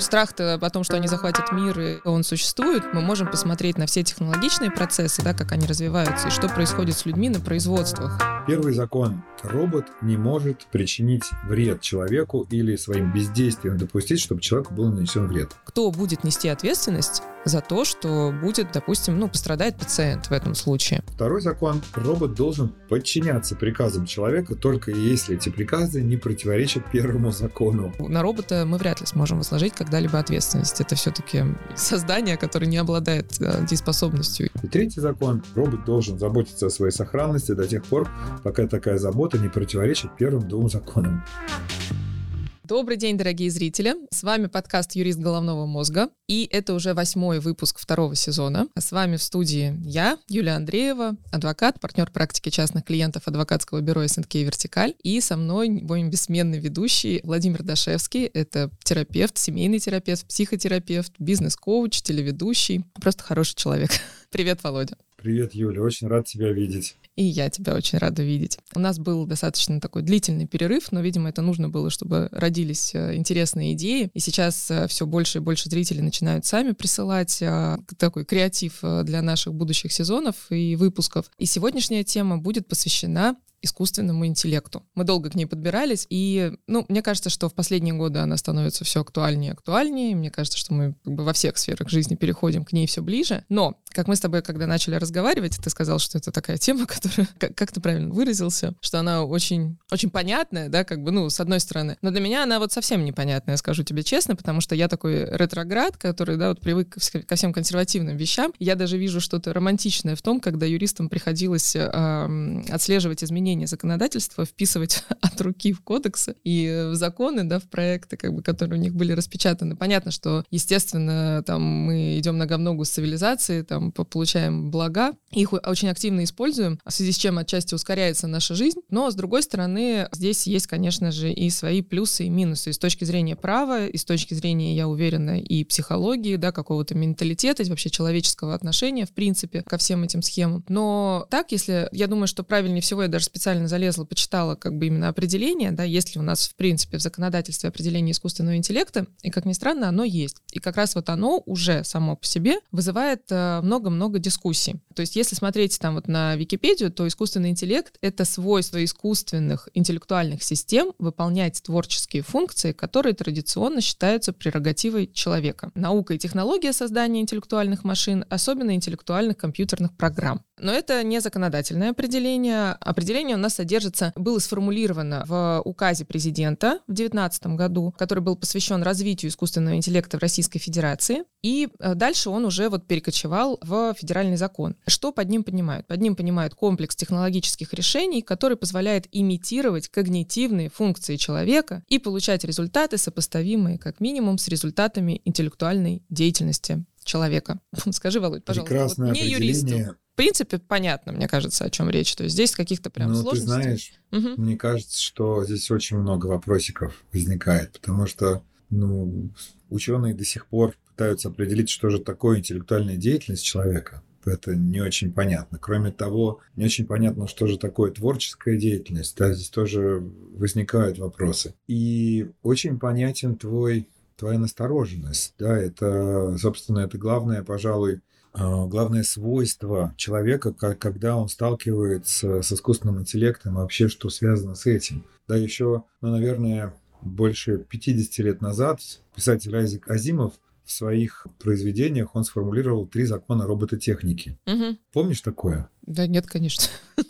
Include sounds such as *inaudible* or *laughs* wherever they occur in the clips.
страх-то о том, что они захватят мир, и он существует, мы можем посмотреть на все технологичные процессы, да, как они развиваются, и что происходит с людьми на производствах. Первый закон. Робот не может причинить вред человеку или своим бездействием допустить, чтобы человеку был нанесен вред. Кто будет нести ответственность за то, что будет, допустим, ну, пострадает пациент в этом случае? Второй закон. Робот должен подчиняться приказам человека, только если эти приказы не противоречат первому закону. На робота мы вряд ли сможем возложить когда-либо ответственность. Это все-таки создание, которое не обладает э, дееспособностью. И третий закон. Робот должен заботиться о своей сохранности до тех пор, пока такая забота не противоречит первым двум законам. Добрый день, дорогие зрители. С вами подкаст «Юрист головного мозга». И это уже восьмой выпуск второго сезона. С вами в студии я, Юлия Андреева, адвокат, партнер практики частных клиентов адвокатского бюро СНК «Вертикаль». И со мной мой бессменный ведущий Владимир Дашевский. Это терапевт, семейный терапевт, психотерапевт, бизнес-коуч, телеведущий. Просто хороший человек. *laughs* Привет, Володя. Привет, Юля. Очень рад тебя видеть. И я тебя очень рада видеть. У нас был достаточно такой длительный перерыв, но, видимо, это нужно было, чтобы родились э, интересные идеи. И сейчас э, все больше и больше зрителей начинают сами присылать э, такой креатив для наших будущих сезонов и выпусков. И сегодняшняя тема будет посвящена искусственному интеллекту. Мы долго к ней подбирались, и, ну, мне кажется, что в последние годы она становится все актуальнее и актуальнее. Мне кажется, что мы как бы во всех сферах жизни переходим к ней все ближе. Но, как мы с тобой, когда начали разговаривать, ты сказал, что это такая тема, *laughs* которая, как, как ты правильно выразился, что она очень, очень понятная, да, как бы, ну, с одной стороны. Но для меня она вот совсем непонятная, скажу тебе честно, потому что я такой ретроград, который, да, вот привык ко всем консервативным вещам. Я даже вижу что-то романтичное в том, когда юристам приходилось э, отслеживать изменения изменения законодательства вписывать *laughs* от руки в кодексы и в законы, да, в проекты, как бы, которые у них были распечатаны. Понятно, что, естественно, там мы идем нога в ногу с цивилизацией, там получаем блага, их очень активно используем, в связи с чем отчасти ускоряется наша жизнь, но, с другой стороны, здесь есть, конечно же, и свои плюсы и минусы и с точки зрения права, и с точки зрения, я уверена, и психологии, да, какого-то менталитета, и вообще человеческого отношения, в принципе, ко всем этим схемам. Но так, если, я думаю, что правильнее всего я даже специально залезла, почитала как бы именно определение, да, есть ли у нас в принципе в законодательстве определение искусственного интеллекта, и как ни странно, оно есть. И как раз вот оно уже само по себе вызывает э, много-много дискуссий. То есть если смотреть там вот на Википедию, то искусственный интеллект — это свойство искусственных интеллектуальных систем выполнять творческие функции, которые традиционно считаются прерогативой человека. Наука и технология создания интеллектуальных машин, особенно интеллектуальных компьютерных программ. Но это не законодательное определение. Определение у нас содержится, было сформулировано в указе президента в 2019 году, который был посвящен развитию искусственного интеллекта в Российской Федерации. И э, дальше он уже вот перекочевал в федеральный закон. Что под ним понимают? Под ним понимают комплекс технологических решений, который позволяет имитировать когнитивные функции человека и получать результаты, сопоставимые как минимум с результатами интеллектуальной деятельности человека. *laughs* Скажи, Володь, пожалуйста, Прекрасное вот не юристу принципе, понятно, мне кажется, о чем речь. То есть здесь каких-то прям ну, сложностей. ты знаешь, угу. мне кажется, что здесь очень много вопросиков возникает, потому что, ну, ученые до сих пор пытаются определить, что же такое интеллектуальная деятельность человека. Это не очень понятно. Кроме того, не очень понятно, что же такое творческая деятельность. Да, здесь тоже возникают вопросы. И очень понятен твой твоя настороженность, да, это, собственно, это главное, пожалуй, главное свойство человека, когда он сталкивается с искусственным интеллектом, вообще что связано с этим. Да, еще, ну, наверное, больше 50 лет назад писатель Айзек Азимов в своих произведениях он сформулировал три закона робототехники. Угу. Помнишь такое? Да нет, конечно. *laughs*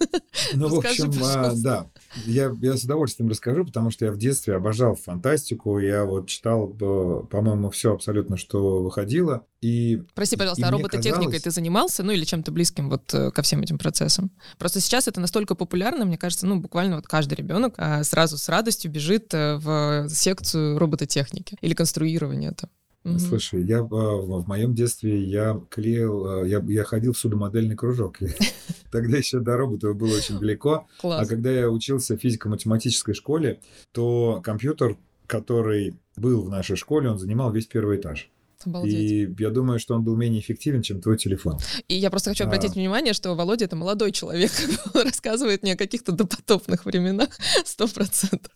Ну, в общем, а, да. Я, я с удовольствием расскажу, потому что я в детстве обожал фантастику. Я вот читал, по-моему, все абсолютно, что выходило. И, Прости, пожалуйста, а робототехникой казалось... ты занимался, ну или чем-то близким вот э, ко всем этим процессам? Просто сейчас это настолько популярно, мне кажется, ну буквально вот каждый ребенок а, сразу с радостью бежит э, в секцию робототехники или конструирования там. Угу. Слушай, я в, в моем детстве я клеил, я, я ходил в судомодельный кружок. *laughs* Тогда еще до роботов было очень далеко. А когда я учился в физико-математической школе, то компьютер, который был в нашей школе, он занимал весь первый этаж. Обалдеть. И я думаю, что он был менее эффективен, чем твой телефон. И я просто хочу обратить а... внимание, что Володя это молодой человек. *laughs* Он рассказывает мне о каких-то допотопных временах, *laughs* сто процентов.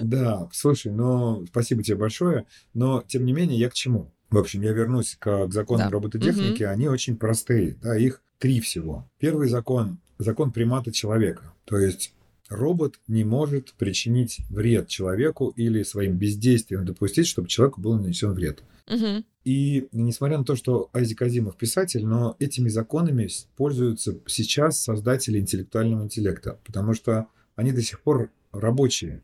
Да, слушай, ну, спасибо тебе большое, но, тем не менее, я к чему? В общем, я вернусь к, к законам да. робототехники, угу. они очень простые, да, их три всего. Первый закон – закон примата человека, то есть робот не может причинить вред человеку или своим бездействием допустить, чтобы человеку был нанесен вред. Угу. И несмотря на то, что Айзек Азимов писатель, но этими законами пользуются сейчас создатели интеллектуального интеллекта, потому что они до сих пор рабочие.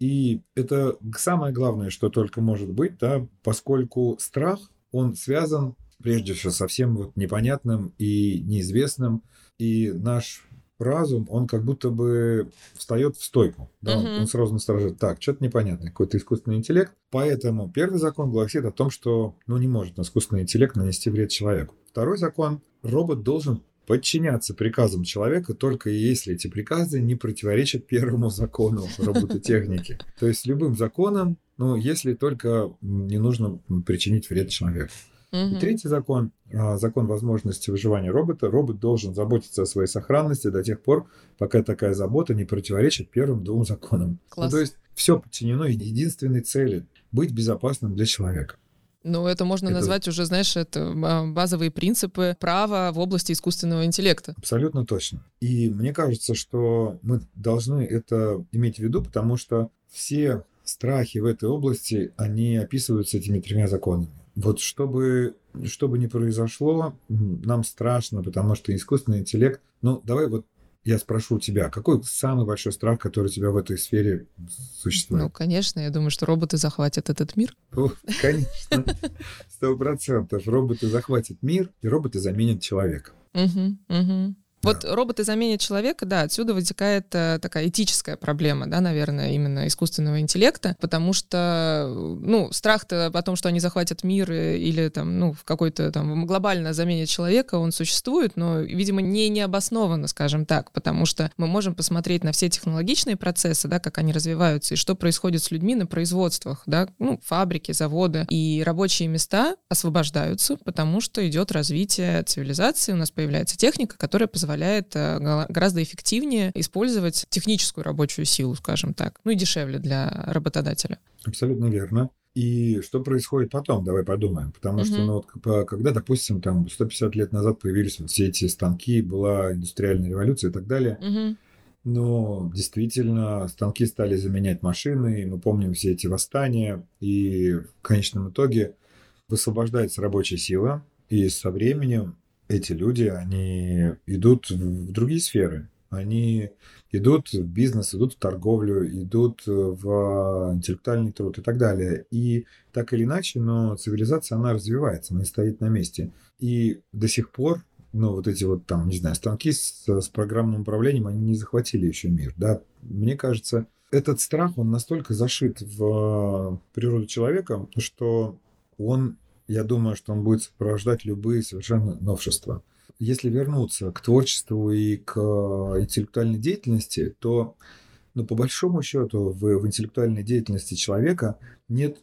И это самое главное, что только может быть, да, поскольку страх, он связан прежде всего со всем вот непонятным и неизвестным, и наш разум, он как будто бы встает в стойку. Да? Uh-huh. Он сразу насторожит. Так, что-то непонятное, какой-то искусственный интеллект. Поэтому первый закон гласит о том, что ну, не может искусственный интеллект нанести вред человеку. Второй закон. Робот должен подчиняться приказам человека только если эти приказы не противоречат первому закону робототехники. *laughs* То есть любым законам, ну, если только не нужно причинить вред человеку. Угу. И третий закон, а, закон возможности выживания робота. Робот должен заботиться о своей сохранности до тех пор, пока такая забота не противоречит первым двум законам. Ну, то есть все подчинено единственной цели – быть безопасным для человека. Ну, это можно это... назвать уже, знаешь, это а, базовые принципы права в области искусственного интеллекта. Абсолютно точно. И мне кажется, что мы должны это иметь в виду, потому что все страхи в этой области, они описываются этими тремя законами. Вот чтобы, чтобы не произошло, нам страшно, потому что искусственный интеллект... Ну, давай вот я спрошу тебя, какой самый большой страх, который у тебя в этой сфере существует? Ну, конечно, я думаю, что роботы захватят этот мир. О, конечно, сто процентов. Роботы захватят мир, и роботы заменят человека. Угу, угу. Вот роботы заменят человека, да, отсюда вытекает э, такая этическая проблема, да, наверное, именно искусственного интеллекта, потому что, ну, страх-то о том, что они захватят мир э, или там, ну, в какой-то там глобально заменят человека, он существует, но, видимо, не необоснованно, скажем так, потому что мы можем посмотреть на все технологичные процессы, да, как они развиваются и что происходит с людьми на производствах, да, ну, фабрики, заводы, и рабочие места освобождаются, потому что идет развитие цивилизации, у нас появляется техника, которая позволяет позволяет э, гораздо эффективнее использовать техническую рабочую силу, скажем так, ну и дешевле для работодателя. Абсолютно верно. И что происходит потом, давай подумаем. Потому угу. что, ну, вот, когда, допустим, там 150 лет назад появились вот все эти станки, была индустриальная революция и так далее, угу. но действительно станки стали заменять машины, и мы помним все эти восстания, и в конечном итоге высвобождается рабочая сила, и со временем эти люди, они идут в другие сферы. Они идут в бизнес, идут в торговлю, идут в интеллектуальный труд и так далее. И так или иначе, но цивилизация, она развивается, она не стоит на месте. И до сих пор, ну, вот эти вот там, не знаю, станки с, с программным управлением, они не захватили еще мир, да. Мне кажется, этот страх, он настолько зашит в природу человека, что он я думаю, что он будет сопровождать любые совершенно новшества. Если вернуться к творчеству и к интеллектуальной деятельности, то ну, по большому счету в, в интеллектуальной деятельности человека нет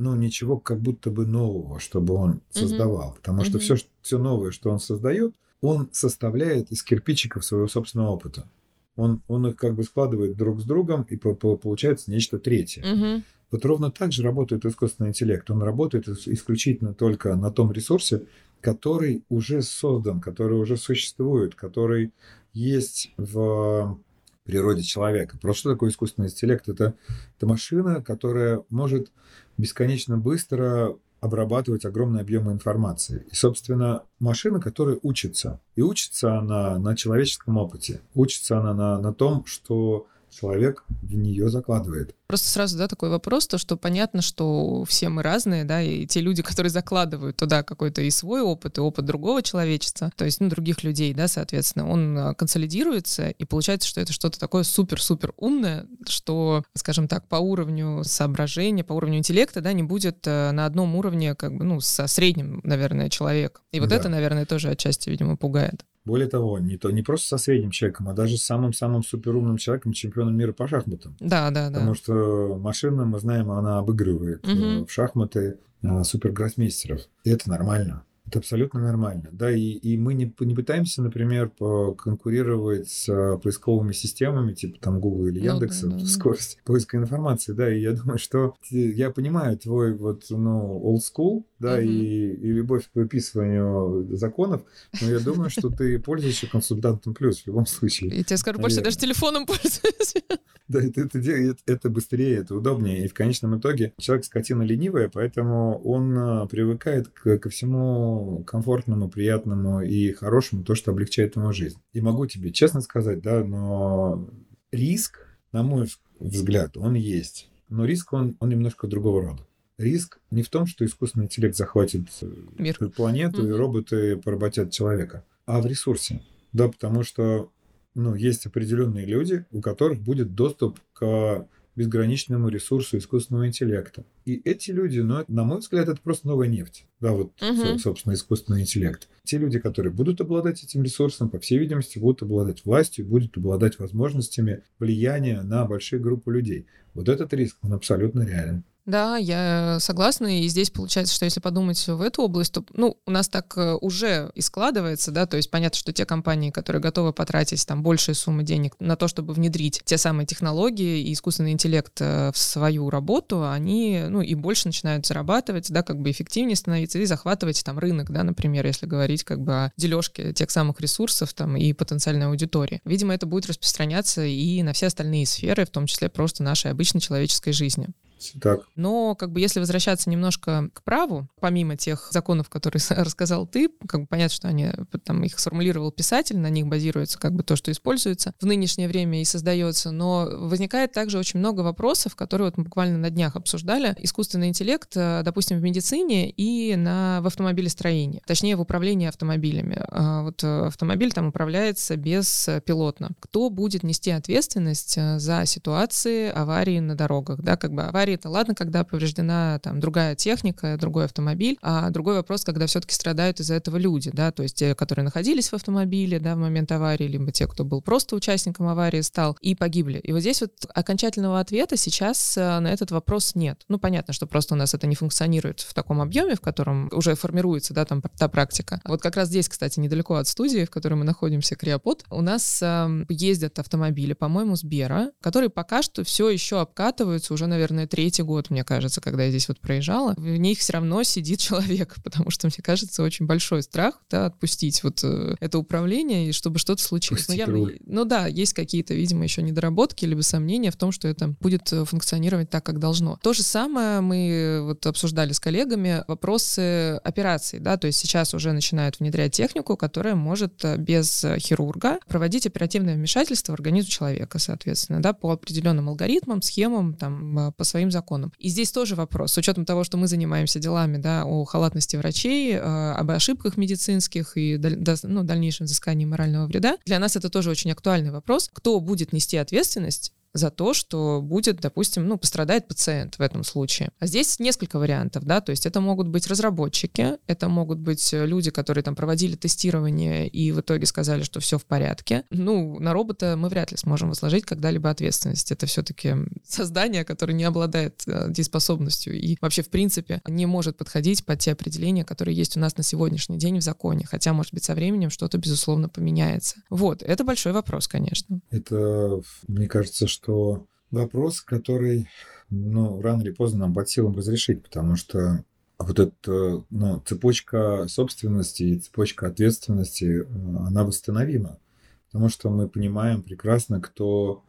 ну, ничего как будто бы нового, чтобы он создавал. Mm-hmm. Потому что mm-hmm. все, все новое, что он создает, он составляет из кирпичиков своего собственного опыта. Он, он их как бы складывает друг с другом, и по, по, получается нечто третье. Mm-hmm. Вот ровно так же работает искусственный интеллект. Он работает исключительно только на том ресурсе, который уже создан, который уже существует, который есть в природе человека. Просто что такое искусственный интеллект? Это, это машина, которая может бесконечно быстро обрабатывать огромные объемы информации. И, собственно, машина, которая учится. И учится она на человеческом опыте. Учится она на, на том, что человек в нее закладывает. Просто сразу, да, такой вопрос, то, что понятно, что все мы разные, да, и те люди, которые закладывают туда какой-то и свой опыт, и опыт другого человечества, то есть, ну, других людей, да, соответственно, он а, консолидируется, и получается, что это что-то такое супер-супер умное, что, скажем так, по уровню соображения, по уровню интеллекта, да, не будет э, на одном уровне, как бы, ну, со средним, наверное, человек. И вот да. это, наверное, тоже отчасти, видимо, пугает. Более того, не, то, не просто со средним человеком, а даже с самым-самым суперумным человеком, чемпионом мира по шахматам. Да, да, да. Потому что машина, мы знаем, она обыгрывает угу. в шахматы а, супергроссмейстеров. И это нормально. Это абсолютно нормально, да, и, и мы не, не пытаемся, например, конкурировать с а, поисковыми системами, типа там Google или Яндекса, ну, да, да, в скорости поиска информации, да, и я *laughs* думаю, что я понимаю твой вот, ну, old school, да, угу. и, и любовь к выписыванию законов, но я думаю, что ты пользуешься консультантом плюс в любом случае. Я тебе скажу больше, даже телефоном *laughs* пользуюсь. Да, это, это, это, это быстрее, это удобнее. И в конечном итоге человек скотина ленивая, поэтому он а, привыкает к, ко всему комфортному, приятному и хорошему, то, что облегчает ему жизнь. И могу тебе честно сказать, да, но риск, на мой взгляд, он есть. Но риск, он, он немножко другого рода. Риск не в том, что искусственный интеллект захватит э, Мир. планету mm-hmm. и роботы поработят человека, а в ресурсе. Да, потому что ну, есть определенные люди, у которых будет доступ к безграничному ресурсу искусственного интеллекта. И эти люди, ну, на мой взгляд, это просто новая нефть. Да, вот, угу. собственно, искусственный интеллект. Те люди, которые будут обладать этим ресурсом, по всей видимости, будут обладать властью, будут обладать возможностями влияния на большие группы людей. Вот этот риск, он абсолютно реален. Да, я согласна. И здесь получается, что если подумать в эту область, то ну, у нас так э, уже и складывается, да, то есть понятно, что те компании, которые готовы потратить там большие суммы денег на то, чтобы внедрить те самые технологии и искусственный интеллект э, в свою работу, они, ну, и больше начинают зарабатывать, да, как бы эффективнее становиться и захватывать там рынок, да, например, если говорить как бы о дележке тех самых ресурсов там и потенциальной аудитории. Видимо, это будет распространяться и на все остальные сферы, в том числе просто нашей обычной человеческой жизни. Так. Но как бы если возвращаться немножко к праву, помимо тех законов, которые *laughs* рассказал ты, как бы понятно, что они там их сформулировал писатель, на них базируется как бы то, что используется в нынешнее время и создается, но возникает также очень много вопросов, которые вот мы буквально на днях обсуждали. Искусственный интеллект, э, допустим, в медицине и на, в автомобилестроении, точнее в управлении автомобилями. А вот э, автомобиль там управляется беспилотно. Кто будет нести ответственность э, за ситуации аварии на дорогах, да, как бы аварии это ладно, когда повреждена там другая техника, другой автомобиль, а другой вопрос, когда все-таки страдают из-за этого люди, да, то есть те, которые находились в автомобиле, да, в момент аварии, либо те, кто был просто участником аварии, стал и погибли. И вот здесь вот окончательного ответа сейчас э, на этот вопрос нет. Ну, понятно, что просто у нас это не функционирует в таком объеме, в котором уже формируется, да, там та практика. Вот как раз здесь, кстати, недалеко от студии, в которой мы находимся, Криопод, у нас э, ездят автомобили, по-моему, Сбера, которые пока что все еще обкатываются уже, наверное, три третий год, мне кажется, когда я здесь вот проезжала, в них все равно сидит человек, *laughs* потому что, мне кажется, очень большой страх да, отпустить вот э, это управление, и чтобы что-то случилось. Ну, я, ну да, есть какие-то, видимо, еще недоработки, либо сомнения в том, что это будет э, функционировать так, как должно. То же самое мы вот обсуждали с коллегами вопросы операций, да, то есть сейчас уже начинают внедрять технику, которая может э, без хирурга проводить оперативное вмешательство в организм человека, соответственно, да, по определенным алгоритмам, схемам, там, по своим законам. И здесь тоже вопрос, с учетом того, что мы занимаемся делами да, о халатности врачей, э, об ошибках медицинских и ну, дальнейшем взыскании морального вреда, для нас это тоже очень актуальный вопрос. Кто будет нести ответственность за то, что будет, допустим, ну, пострадает пациент в этом случае. А здесь несколько вариантов, да, то есть это могут быть разработчики, это могут быть люди, которые там проводили тестирование и в итоге сказали, что все в порядке. Ну, на робота мы вряд ли сможем возложить когда-либо ответственность. Это все-таки создание, которое не обладает э, дееспособностью и вообще, в принципе, не может подходить под те определения, которые есть у нас на сегодняшний день в законе. Хотя, может быть, со временем что-то, безусловно, поменяется. Вот, это большой вопрос, конечно. Это, мне кажется, что что вопрос, который, ну, рано или поздно нам под силам разрешить, потому что вот эта ну, цепочка собственности и цепочка ответственности, она восстановима. Потому что мы понимаем прекрасно, кто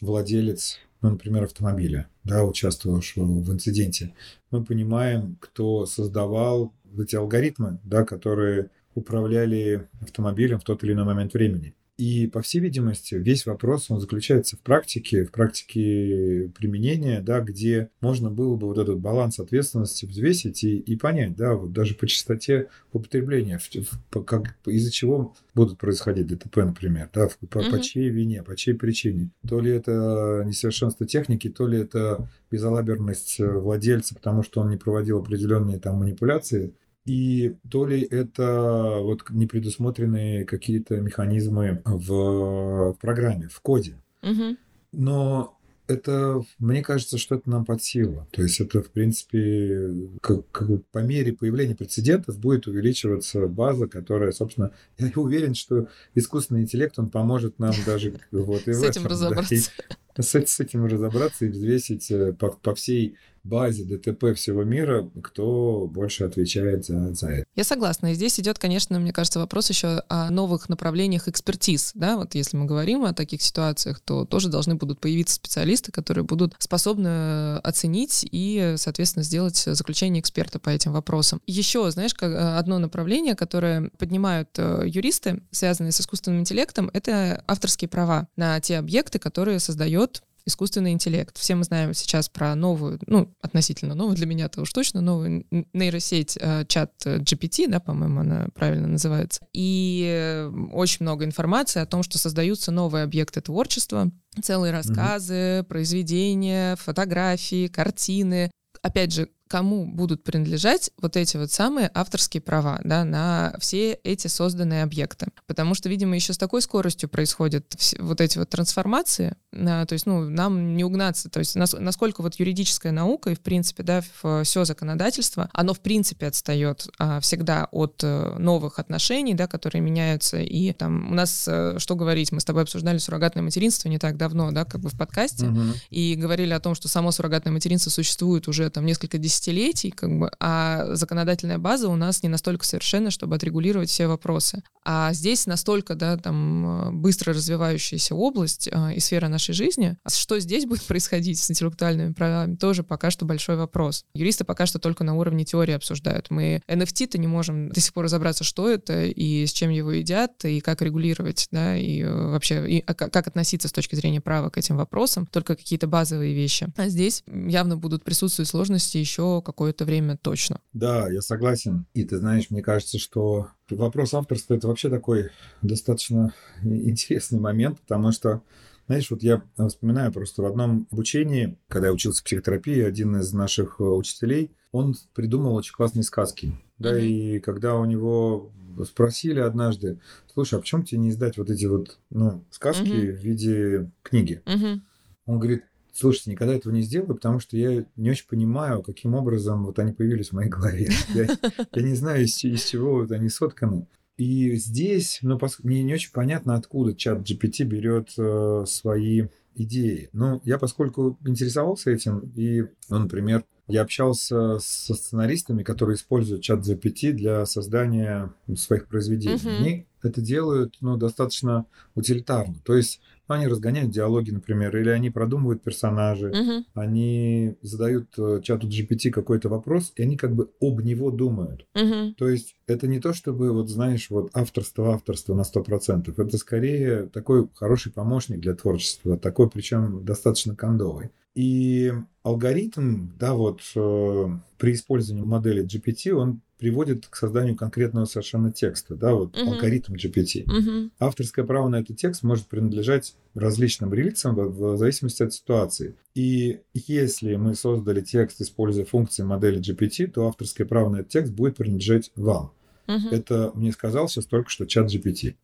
владелец, ну, например, автомобиля, да, участвовавшего в инциденте. Мы понимаем, кто создавал эти алгоритмы, да, которые управляли автомобилем в тот или иной момент времени. И, по всей видимости, весь вопрос, он заключается в практике, в практике применения, да, где можно было бы вот этот баланс ответственности взвесить и, и понять, да, вот даже по частоте употребления, как, из-за чего будут происходить ДТП, например, да, по, угу. по чьей вине, по чьей причине. То ли это несовершенство техники, то ли это безалаберность владельца, потому что он не проводил определенные там манипуляции и то ли это вот непредусмотренные какие-то механизмы в, в программе, в коде. Угу. Но это, мне кажется, что это нам под силу. То есть это, в принципе, как, как по мере появления прецедентов будет увеличиваться база, которая, собственно, *laughs* я уверен, что искусственный интеллект, он поможет нам даже *laughs* вот и С этим разобраться. *laughs* С, с этим разобраться и взвесить э, по, по всей базе ДТП всего мира, кто больше отвечает за, за это. Я согласна. И здесь идет, конечно, мне кажется, вопрос еще о новых направлениях экспертиз. Да? Вот если мы говорим о таких ситуациях, то тоже должны будут появиться специалисты, которые будут способны оценить и, соответственно, сделать заключение эксперта по этим вопросам. Еще, знаешь, как э, одно направление, которое поднимают э, юристы, связанные с искусственным интеллектом, это авторские права на те объекты, которые создает искусственный интеллект. Все мы знаем сейчас про новую, ну, относительно новую для меня-то уж точно, новую нейросеть э, чат GPT, да, по-моему, она правильно называется. И э, очень много информации о том, что создаются новые объекты творчества, целые рассказы, mm-hmm. произведения, фотографии, картины. Опять же, кому будут принадлежать вот эти вот самые авторские права да, на все эти созданные объекты. Потому что, видимо, еще с такой скоростью происходят вот эти вот трансформации, то есть, ну, нам не угнаться, то есть насколько вот юридическая наука и, в принципе, да, все законодательство, оно, в принципе, отстает а, всегда от э, новых отношений, да, которые меняются, и там у нас, э, что говорить, мы с тобой обсуждали суррогатное материнство не так давно, да, как бы в подкасте, угу. и говорили о том, что само суррогатное материнство существует уже там несколько десятилетий десятилетий, как бы, а законодательная база у нас не настолько совершенна, чтобы отрегулировать все вопросы. А здесь настолько, да, там, быстро развивающаяся область э, и сфера нашей жизни. А что здесь будет *laughs* происходить с интеллектуальными правами, тоже пока что большой вопрос. Юристы пока что только на уровне теории обсуждают. Мы NFT-то не можем до сих пор разобраться, что это и с чем его едят, и как регулировать, да, и э, вообще, и а как относиться с точки зрения права к этим вопросам, только какие-то базовые вещи. А здесь явно будут присутствовать сложности еще какое-то время точно. Да, я согласен. И ты знаешь, мне кажется, что вопрос авторства это вообще такой достаточно интересный момент, потому что знаешь, вот я вспоминаю просто в одном обучении, когда я учился психотерапии, один из наших э, учителей, он придумал очень классные сказки. Да, mm-hmm. и когда у него спросили однажды, слушай, а почему тебе не издать вот эти вот ну, сказки mm-hmm. в виде книги? Mm-hmm. Он говорит, Слушайте, никогда этого не сделаю, потому что я не очень понимаю, каким образом вот они появились в моей голове. *laughs* Я, я не знаю, из, из чего вот они сотканы. И здесь, ну, мне не очень понятно, откуда чат GPT берет э, свои идеи. Ну, я поскольку интересовался этим, и, ну, например, я общался со сценаристами, которые используют чат GPT для создания своих произведений. Mm-hmm. Они это делают ну, достаточно утилитарно. То есть они разгоняют диалоги, например, или они продумывают персонажи, угу. они задают э, чату GPT какой-то вопрос, и они как бы об него думают. Угу. То есть это не то, чтобы, вот знаешь, вот авторство, авторство на 100%. Это скорее такой хороший помощник для творчества, такой причем достаточно кондовый. И алгоритм, да, вот э, при использовании модели GPT, он приводит к созданию конкретного совершенно текста, да, вот uh-huh. алгоритм GPT. Uh-huh. Авторское право на этот текст может принадлежать различным релицам в, в зависимости от ситуации. И если мы создали текст, используя функции модели GPT, то авторское право на этот текст будет принадлежать вам. Uh-huh. Это мне сказал сейчас только что чат GPT.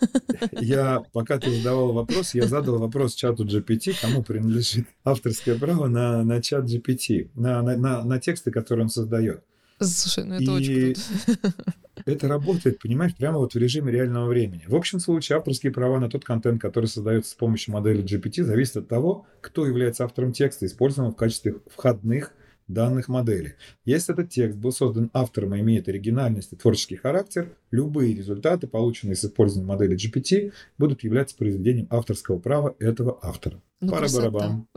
*laughs* Я, пока ты задавал вопрос, я задал вопрос чату GPT, кому принадлежит авторское право на, на чат GPT, на, на, на, на тексты, которые он создает. Слушай, ну это и очень круто. Это работает, понимаешь, прямо вот в режиме реального времени. В общем случае, авторские права на тот контент, который создается с помощью модели GPT, зависят от того, кто является автором текста, используемого в качестве входных данных модели. Если этот текст был создан автором и имеет оригинальность и творческий характер, любые результаты, полученные с использованием модели GPT, будут являться произведением авторского права этого автора. Ну, Пара барабан. *laughs*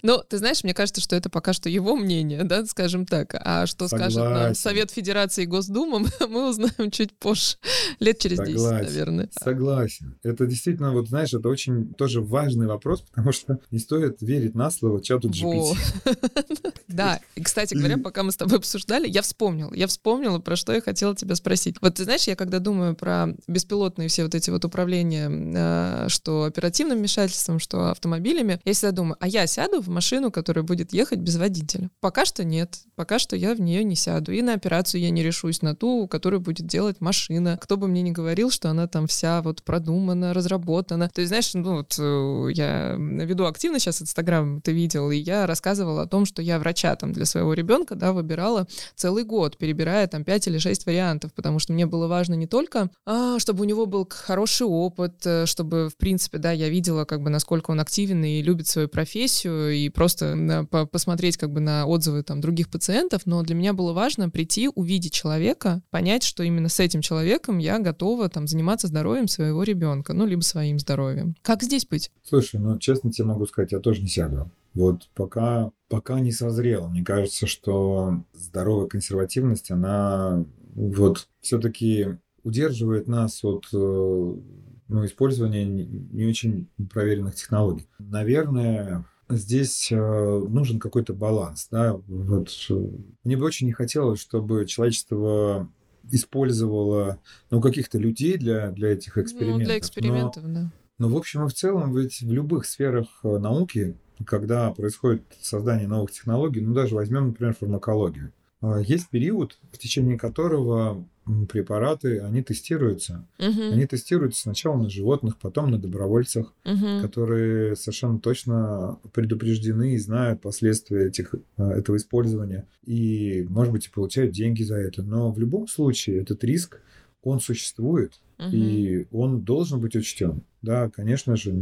Ну, ты знаешь, мне кажется, что это пока что его мнение, да, скажем так. А что Согласен. скажет нам Совет Федерации и Госдума, *laughs* мы узнаем чуть позже, лет через Согласен. 10, наверное. Согласен. Это действительно, вот знаешь, это очень тоже важный вопрос, потому что не стоит верить на слово чату GPT. *laughs* Да, и, кстати говоря, пока мы с тобой обсуждали, я вспомнил, я вспомнила, про что я хотела тебя спросить. Вот ты знаешь, я когда думаю про беспилотные все вот эти вот управления, э, что оперативным вмешательством, что автомобилями, я всегда думаю, а я сяду в машину, которая будет ехать без водителя? Пока что нет. Пока что я в нее не сяду. И на операцию я не решусь на ту, которую будет делать машина. Кто бы мне ни говорил, что она там вся вот продумана, разработана. То есть, знаешь, ну вот э, я веду активно сейчас Инстаграм, ты видел, и я рассказывала о том, что я врача там для своего ребенка, да, выбирала целый год, перебирая там 5 или 6 вариантов, потому что мне было важно не только, а, чтобы у него был хороший опыт, э, чтобы, в принципе, да, я видела, как бы, насколько он активен и любит свою профессию, и просто по посмотреть, как бы, на отзывы там других пациентов, но для меня было важно прийти, увидеть человека, понять, что именно с этим человеком я готова там заниматься здоровьем своего ребенка, ну, либо своим здоровьем. Как здесь быть? Слушай, ну, честно тебе могу сказать, я тоже не сяду. Вот пока, пока не созрел. Мне кажется, что здоровая консервативность, она вот все-таки удерживает нас от э, ну, использования не очень проверенных технологий. Наверное, здесь э, нужен какой-то баланс. Да? Вот, э, мне бы очень не хотелось, чтобы человечество использовало ну, каких-то людей для, для этих экспериментов. Ну, для экспериментов, но, да. Но в общем и в целом ведь в любых сферах науки когда происходит создание новых технологий, ну даже возьмем, например, фармакологию. А, есть период, в течение которого препараты, они тестируются. Угу. Они тестируются сначала на животных, потом на добровольцах, угу. которые совершенно точно предупреждены и знают последствия этих, а, этого использования. И, может быть, и получают деньги за это. Но в любом случае этот риск, он существует, угу. и он должен быть учтен. Да, конечно же,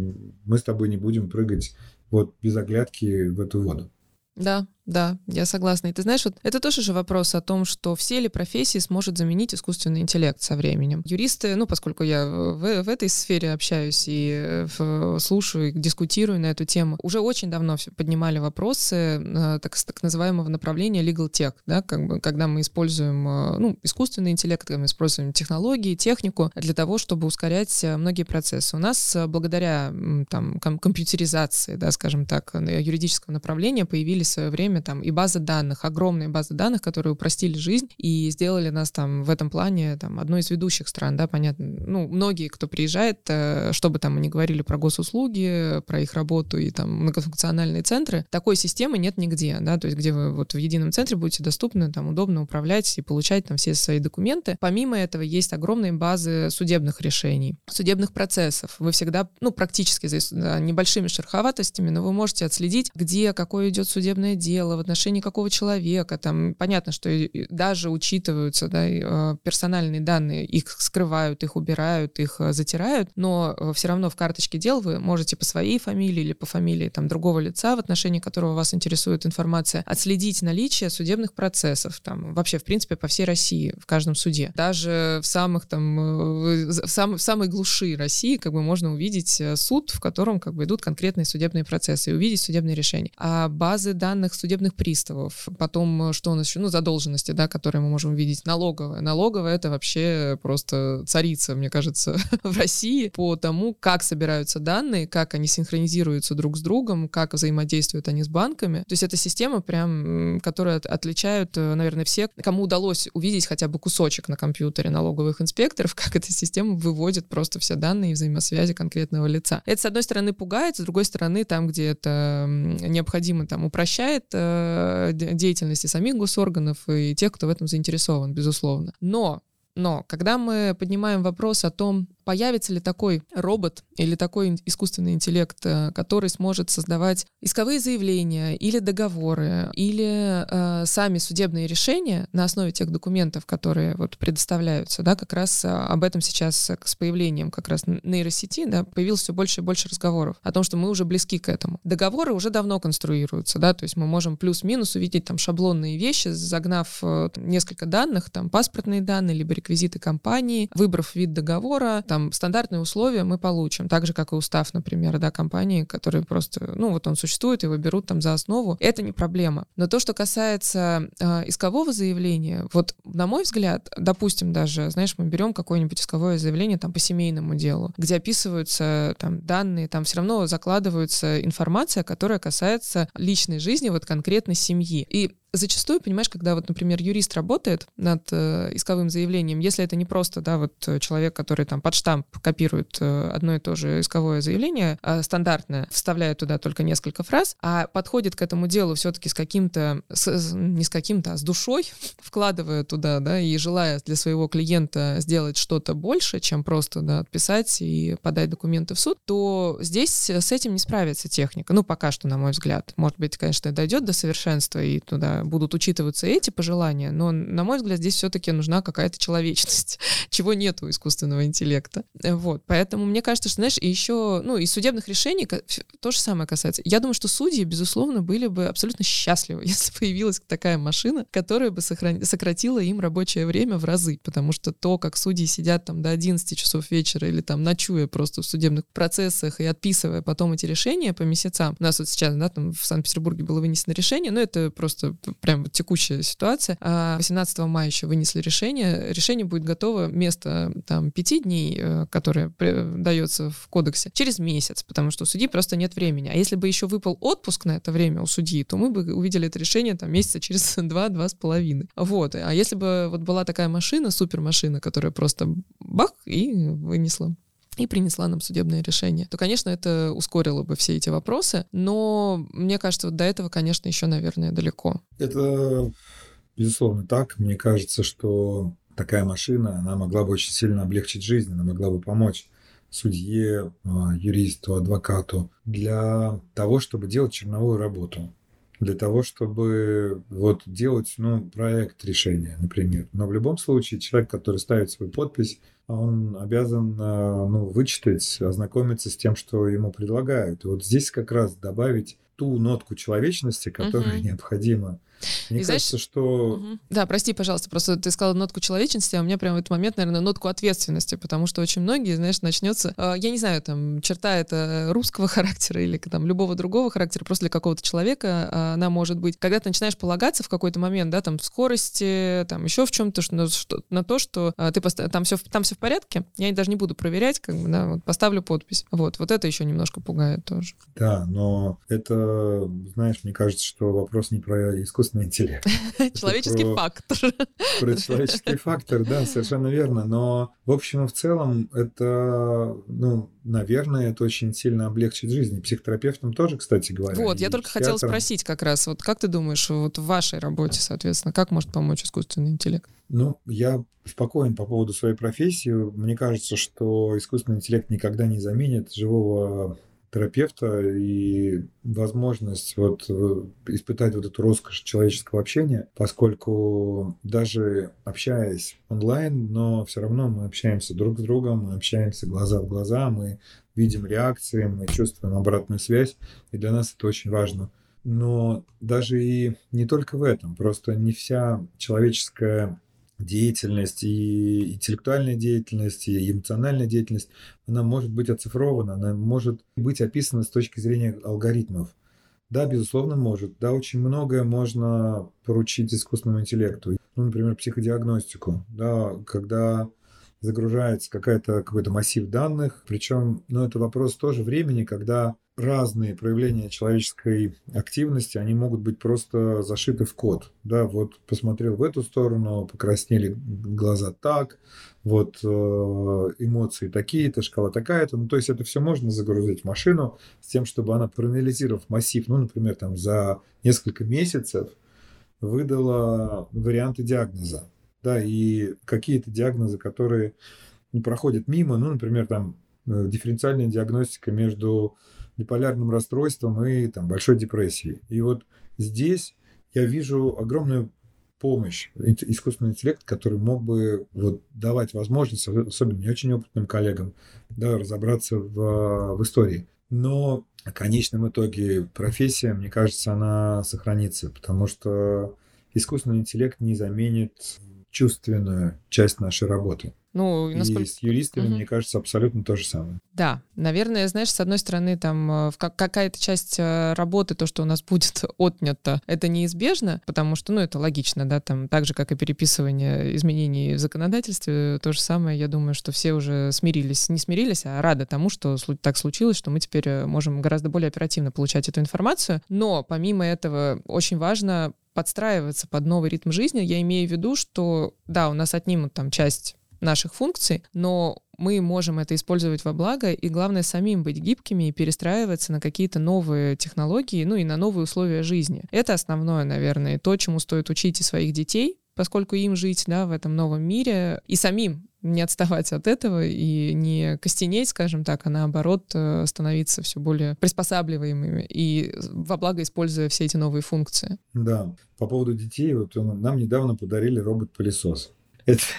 мы с тобой не будем прыгать вот без оглядки в эту воду. Да, да, я согласна. И ты знаешь, вот это тоже же вопрос о том, что все ли профессии сможет заменить искусственный интеллект со временем. Юристы, ну, поскольку я в, в этой сфере общаюсь и э, в, слушаю, и дискутирую на эту тему, уже очень давно поднимали вопросы э, так, так называемого направления legal tech, да, как бы, когда мы используем э, ну, искусственный интеллект, когда мы используем технологии, технику для того, чтобы ускорять многие процессы. У нас благодаря там, компьютеризации, да, скажем так, юридического направления появились в свое время время там и база данных, огромные базы данных, которые упростили жизнь и сделали нас там в этом плане там одной из ведущих стран, да, понятно. Ну, многие, кто приезжает, э, чтобы там не говорили про госуслуги, про их работу и там многофункциональные центры, такой системы нет нигде, да, то есть где вы вот в едином центре будете доступны, там удобно управлять и получать там все свои документы. Помимо этого есть огромные базы судебных решений, судебных процессов. Вы всегда, ну, практически за небольшими шероховатостями, но вы можете отследить, где какое идет судебное дело, дела, в отношении какого человека. Там понятно, что даже учитываются да, э, персональные данные, их скрывают, их убирают, их э, затирают, но э, все равно в карточке дел вы можете по своей фамилии или по фамилии там, другого лица, в отношении которого вас интересует информация, отследить наличие судебных процессов. Там, вообще, в принципе, по всей России, в каждом суде. Даже в самых там, в, сам, в самой глуши России как бы можно увидеть суд, в котором как бы идут конкретные судебные процессы и увидеть судебные решения. А базы данных судебных судебных приставов. Потом, э, что у нас еще? Ну, задолженности, да, которые мы можем видеть. Налоговая. Налоговая — это вообще просто царица, мне кажется, *laughs* в России по тому, как собираются данные, как они синхронизируются друг с другом, как взаимодействуют они с банками. То есть это система прям, которая отличают, э, наверное, все, кому удалось увидеть хотя бы кусочек на компьютере налоговых инспекторов, *laughs* как эта система выводит просто все данные и взаимосвязи конкретного лица. Это, с одной стороны, пугает, с другой стороны, там, где это необходимо, там, упрощает Э, деятельности самих госорганов и тех, кто в этом заинтересован, безусловно. Но но когда мы поднимаем вопрос о том, появится ли такой робот или такой искусственный интеллект, э, который сможет создавать исковые заявления или договоры, или э, сами судебные решения на основе тех документов, которые вот предоставляются, да, как раз э, об этом сейчас э, с появлением как раз нейросети, да, появилось все больше и больше разговоров о том, что мы уже близки к этому. Договоры уже давно конструируются, да, то есть мы можем плюс-минус увидеть там шаблонные вещи, загнав несколько данных, там паспортные данные, либо реквизиты компании, выбрав вид договора, там, там стандартные условия мы получим, так же, как и устав, например, да, компании, которые просто, ну, вот он существует, его берут там за основу, это не проблема. Но то, что касается э, искового заявления, вот, на мой взгляд, допустим, даже, знаешь, мы берем какое-нибудь исковое заявление там по семейному делу, где описываются там данные, там все равно закладывается информация, которая касается личной жизни вот конкретной семьи. И зачастую, понимаешь, когда вот, например, юрист работает над э, исковым заявлением, если это не просто, да, вот э, человек, который там под штамп копирует э, одно и то же исковое заявление, э, стандартное, вставляет туда только несколько фраз, а подходит к этому делу все-таки с каким-то, не с каким-то, а с душой, *laughs* вкладывая туда, да, и желая для своего клиента сделать что-то больше, чем просто, да, отписать и подать документы в суд, то здесь с этим не справится техника. Ну, пока что, на мой взгляд. Может быть, конечно, дойдет до совершенства, и туда будут учитываться эти пожелания, но, на мой взгляд, здесь все-таки нужна какая-то человечность, *laughs* чего нет у искусственного интеллекта. Вот, поэтому мне кажется, что, знаешь, еще, ну, и судебных решений то же самое касается. Я думаю, что судьи, безусловно, были бы абсолютно счастливы, *laughs* если появилась такая машина, которая бы сохран... сократила им рабочее время в разы, потому что то, как судьи сидят там до 11 часов вечера или там ночуя просто в судебных процессах и отписывая потом эти решения по месяцам. У нас вот сейчас, да, там в Санкт-Петербурге было вынесено решение, но это просто прям вот текущая ситуация. А 18 мая еще вынесли решение. Решение будет готово вместо там пяти дней, э, которое дается в кодексе, через месяц, потому что у судьи просто нет времени. А если бы еще выпал отпуск на это время у судьи, то мы бы увидели это решение там месяца через *laughs* два-два с половиной. Вот. А если бы вот была такая машина, супермашина, которая просто бах и вынесла и принесла нам судебное решение, то, конечно, это ускорило бы все эти вопросы, но мне кажется, вот до этого, конечно, еще, наверное, далеко. Это, безусловно, так. Мне кажется, что такая машина, она могла бы очень сильно облегчить жизнь, она могла бы помочь судье, а, юристу, адвокату для того, чтобы делать черновую работу для того, чтобы вот делать ну, проект решения, например. Но в любом случае человек, который ставит свою подпись, он обязан а, ну, вычитать, ознакомиться с тем, что ему предлагают. И вот здесь как раз добавить ту нотку человечности, которая uh-huh. необходима мне и кажется, знаешь, что... Угу. Да, прости, пожалуйста, просто ты сказала нотку человечности, а у меня прямо в этот момент, наверное, нотку ответственности, потому что очень многие, знаешь, начнется, э, я не знаю, там, черта это русского *laughs* характера или там любого другого характера, просто для какого-то человека э, она может быть, когда ты начинаешь полагаться в какой-то момент, да, там, в скорости, там, еще в чем-то, что, что, на то, что э, ты пост... там все, там все в порядке, я даже не буду проверять, как бы, да, вот, поставлю подпись. Вот, вот это еще немножко пугает тоже. Да, но это, знаешь, мне кажется, что вопрос не про искусство искусственный интеллект. *laughs* Человеческий про, фактор. *laughs* Про человеческий фактор, да, совершенно верно. Но в общем и в целом это, ну, наверное, это очень сильно облегчит жизнь. Психотерапевтам тоже, кстати говоря. Вот, я только хотела спросить как раз, вот как ты думаешь, вот в вашей работе, соответственно, как может помочь искусственный интеллект? Ну, я спокоен по поводу своей профессии. Мне кажется, что искусственный интеллект никогда не заменит живого терапевта и возможность вот э, испытать вот эту роскошь человеческого общения, поскольку даже общаясь онлайн, но все равно мы общаемся друг с другом, мы общаемся глаза в глаза, мы видим реакции, мы чувствуем обратную связь, и для нас это очень важно. Но даже и не только в этом, просто не вся человеческая деятельность, и интеллектуальная деятельность, и эмоциональная деятельность, она может быть оцифрована, она может быть описана с точки зрения алгоритмов. Да, безусловно, может. Да, очень многое можно поручить искусственному интеллекту. Ну, например, психодиагностику. Да, когда загружается какая-то, какой-то массив данных. Причем, ну, это вопрос тоже времени, когда разные проявления человеческой активности, они могут быть просто зашиты в код. Да, вот посмотрел в эту сторону, покраснели глаза так, вот э, эмоции такие-то, шкала такая-то. Ну, то есть это все можно загрузить в машину с тем, чтобы она, проанализировав массив, ну, например, там за несколько месяцев, выдала варианты диагноза. Да, и какие-то диагнозы, которые проходят мимо, ну, например, там э, дифференциальная диагностика между биполярным расстройством и там, большой депрессией. И вот здесь я вижу огромную помощь, искусственный интеллект, который мог бы вот, давать возможность, особенно не очень опытным коллегам, да, разобраться в, в истории. Но в конечном итоге профессия, мне кажется, она сохранится, потому что искусственный интеллект не заменит чувственную часть нашей работы. Ну, насколько... И с юристами, угу. мне кажется, абсолютно то же самое. Да, наверное, знаешь, с одной стороны, там э, какая-то часть э, работы, то, что у нас *laughs* будет отнято, это неизбежно, потому что, ну, это логично, да, там, так же, как и переписывание изменений в законодательстве, то же самое, я думаю, что все уже смирились, не смирились, а рады тому, что так случилось, что мы теперь э, можем гораздо более оперативно получать эту информацию. Но помимо этого очень важно подстраиваться под новый ритм жизни. Я имею в виду, что, да, у нас отнимут там часть наших функций, но мы можем это использовать во благо, и главное самим быть гибкими и перестраиваться на какие-то новые технологии, ну и на новые условия жизни. Это основное, наверное, то, чему стоит учить и своих детей, поскольку им жить да, в этом новом мире, и самим не отставать от этого и не костенеть, скажем так, а наоборот э, становиться все более приспосабливаемыми и во благо используя все эти новые функции. Да, по поводу детей, вот нам недавно подарили робот-пылесос. Это... *laughs*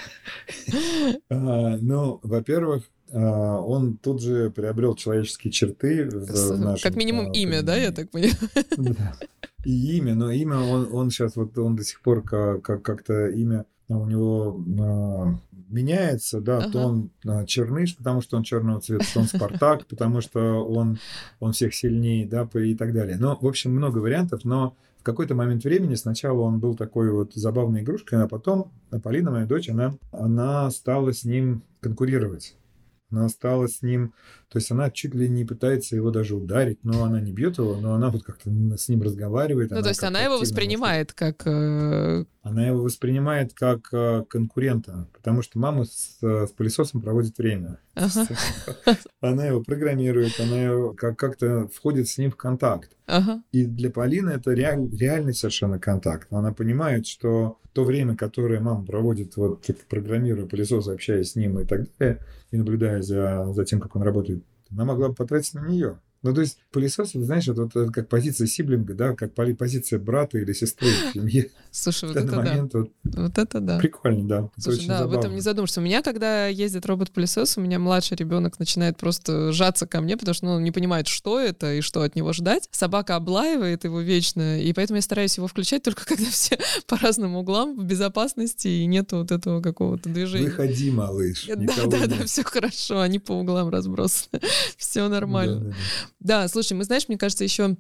А, ну, во-первых, а, он тут же приобрел человеческие черты в нашем... Как минимум имя, да, я так понимаю? И имя, но имя, он, он сейчас вот, он до сих пор как, как, как-то имя у него э, меняется, да, ага. то он э, Черныш, потому что он черного цвета, то он Спартак, потому что он, он всех сильнее, да, и так далее. Но, в общем, много вариантов, но какой-то момент времени сначала он был такой вот забавной игрушкой, а потом Полина, моя дочь, она, она стала с ним конкурировать. Она осталась с ним, то есть она чуть ли не пытается его даже ударить, но она не бьет его, но она вот как-то с ним разговаривает. Ну, то есть она его воспринимает как... Э, она его воспринимает как э, конкурента, потому что мама с, с пылесосом проводит время. Ага. *laughs* Она его программирует, она его как- как-то входит с ним в контакт. Ага. И для Полины это реаль, реальный совершенно контакт. Она понимает, что то время, которое мама проводит, вот программируя пылесос, общаясь с ним и так далее, и наблюдая за, за тем, как он работает, она могла бы потратить на нее. Ну, то есть пылесос, это, знаешь, это, это как позиция сиблинга, да, как позиция брата или сестры в семье. *laughs* Слушай, вот это момент, да. Вот, вот это да. Прикольно, да. Слушай, да, забавно. об этом не задумаешься. У меня, когда ездит робот-пылесос, у меня младший ребенок начинает просто сжаться ко мне, потому что ну, он не понимает, что это и что от него ждать. Собака облаивает его вечно, и поэтому я стараюсь его включать только *laughs* когда все по разным углам в безопасности и нету вот этого какого-то движения. Выходи, малыш. *laughs* Да, да, да, все хорошо, они по углам разбросаны. все нормально. Да, да, да. Да, слушай, мы знаешь, мне кажется, еще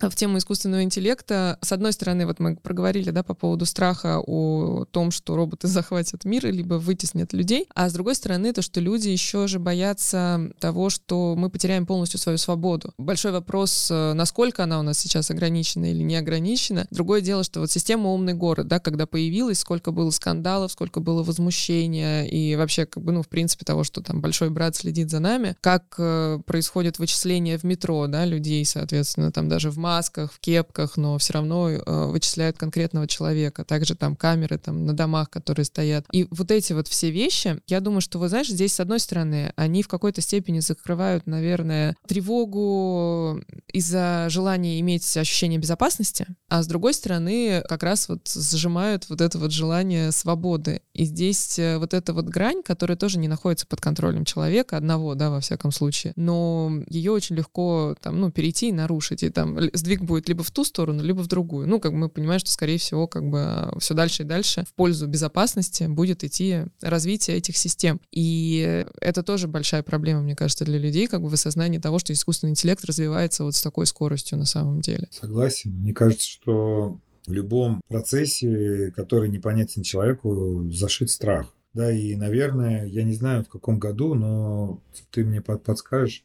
в тему искусственного интеллекта. С одной стороны, вот мы проговорили, да, по поводу страха о том, что роботы *laughs* захватят мир, либо вытеснят людей, а с другой стороны, то, что люди еще же боятся того, что мы потеряем полностью свою свободу. Большой вопрос, э, насколько она у нас сейчас ограничена или не ограничена. Другое дело, что вот система «Умный город», да, когда появилась, сколько было скандалов, сколько было возмущения и вообще, как бы, ну, в принципе, того, что там большой брат следит за нами, как э, происходит вычисление в метро, да, людей, соответственно, там даже в масках, в кепках, но все равно э, вычисляют конкретного человека. Также там камеры там на домах, которые стоят. И вот эти вот все вещи, я думаю, что, вы знаешь, здесь, с одной стороны, они в какой-то степени закрывают, наверное, тревогу из-за желания иметь ощущение безопасности, а с другой стороны, как раз вот сжимают вот это вот желание свободы. И здесь э, вот эта вот грань, которая тоже не находится под контролем человека, одного, да, во всяком случае, но ее очень легко там, ну, перейти и нарушить. И там сдвиг будет либо в ту сторону, либо в другую. Ну, как мы понимаем, что, скорее всего, как бы а, все дальше и дальше в пользу безопасности будет идти развитие этих систем. И это тоже большая проблема, мне кажется, для людей, как бы в осознании того, что искусственный интеллект развивается вот с такой скоростью на самом деле. Согласен. Мне кажется, что в любом процессе, который непонятен человеку, зашит страх. Да, и, наверное, я не знаю, в каком году, но ты мне подскажешь,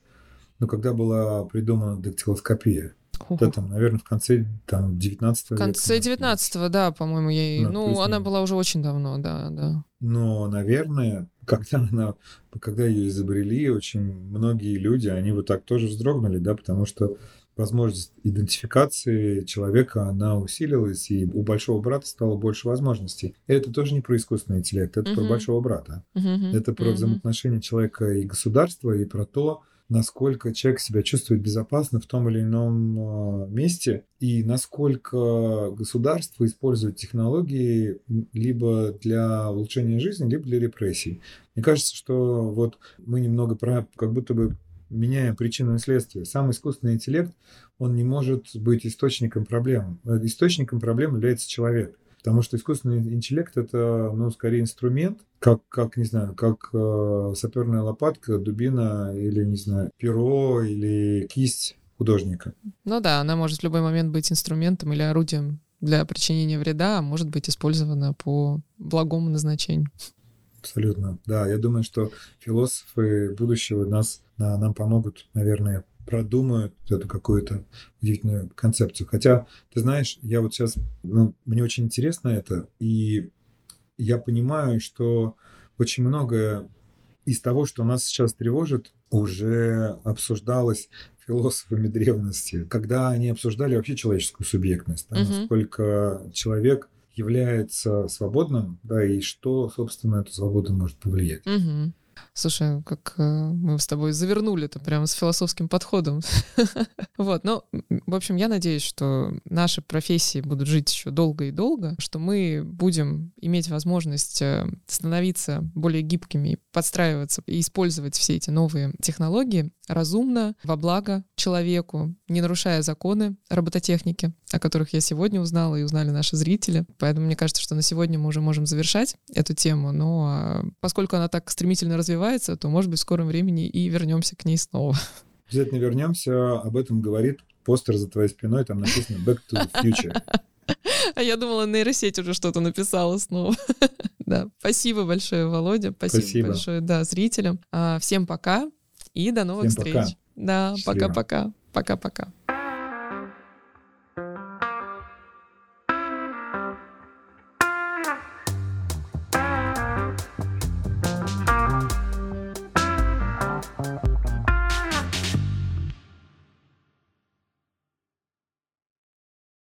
но когда была придумана дактилоскопия, да, там, наверное, в конце там, 19 века. В конце 19 да, по-моему, я да, Ну, она была уже очень давно, да, да. Но, наверное, когда она, когда ее изобрели, очень многие люди, они вот так тоже вздрогнули, да, потому что возможность идентификации человека, она усилилась, и у большого брата стало больше возможностей. И это тоже не про искусственный интеллект, это uh-huh. про большого брата. Uh-huh. Это про uh-huh. взаимоотношения человека и государства, и про то, насколько человек себя чувствует безопасно в том или ином а, месте и насколько государство использует технологии либо для улучшения жизни, либо для репрессий. Мне кажется, что вот мы немного про, как будто бы меняем причину и следствие. Сам искусственный интеллект, он не может быть источником проблем. Источником проблем является человек. Потому что искусственный интеллект это, ну, скорее инструмент, как, как не знаю, как э, саперная лопатка, дубина или, не знаю, перо или кисть художника. Ну да, она может в любой момент быть инструментом или орудием для причинения вреда, а может быть использована по благому назначению. Абсолютно, да. Я думаю, что философы будущего нас, нам помогут, наверное, продумают эту какую-то удивительную концепцию. Хотя, ты знаешь, я вот сейчас, ну, мне очень интересно это, и я понимаю, что очень многое из того, что нас сейчас тревожит, уже обсуждалось философами древности, когда они обсуждали вообще человеческую субъектность, да, угу. насколько человек является свободным, да, и что, собственно, эту свободу может повлиять. Угу. Слушай, как э, мы с тобой завернули это прямо с философским подходом. *laughs* вот, ну, в общем, я надеюсь, что наши профессии будут жить еще долго и долго, что мы будем иметь возможность э, становиться более гибкими, подстраиваться и использовать все эти новые технологии разумно, во благо человеку, не нарушая законы робототехники, о которых я сегодня узнала и узнали наши зрители. Поэтому мне кажется, что на сегодня мы уже можем завершать эту тему, но а, поскольку она так стремительно развивается, то, может быть, в скором времени и вернемся к ней снова. Обязательно вернемся. Об этом говорит постер за твоей спиной, там написано «Back to the future». *laughs* А я думала, нейросеть уже что-то написала снова. *laughs* да, спасибо большое, Володя. Спасибо, спасибо. большое, да, зрителям. А, всем пока и до новых Всем встреч. Пока. Да, пока-пока. Пока-пока.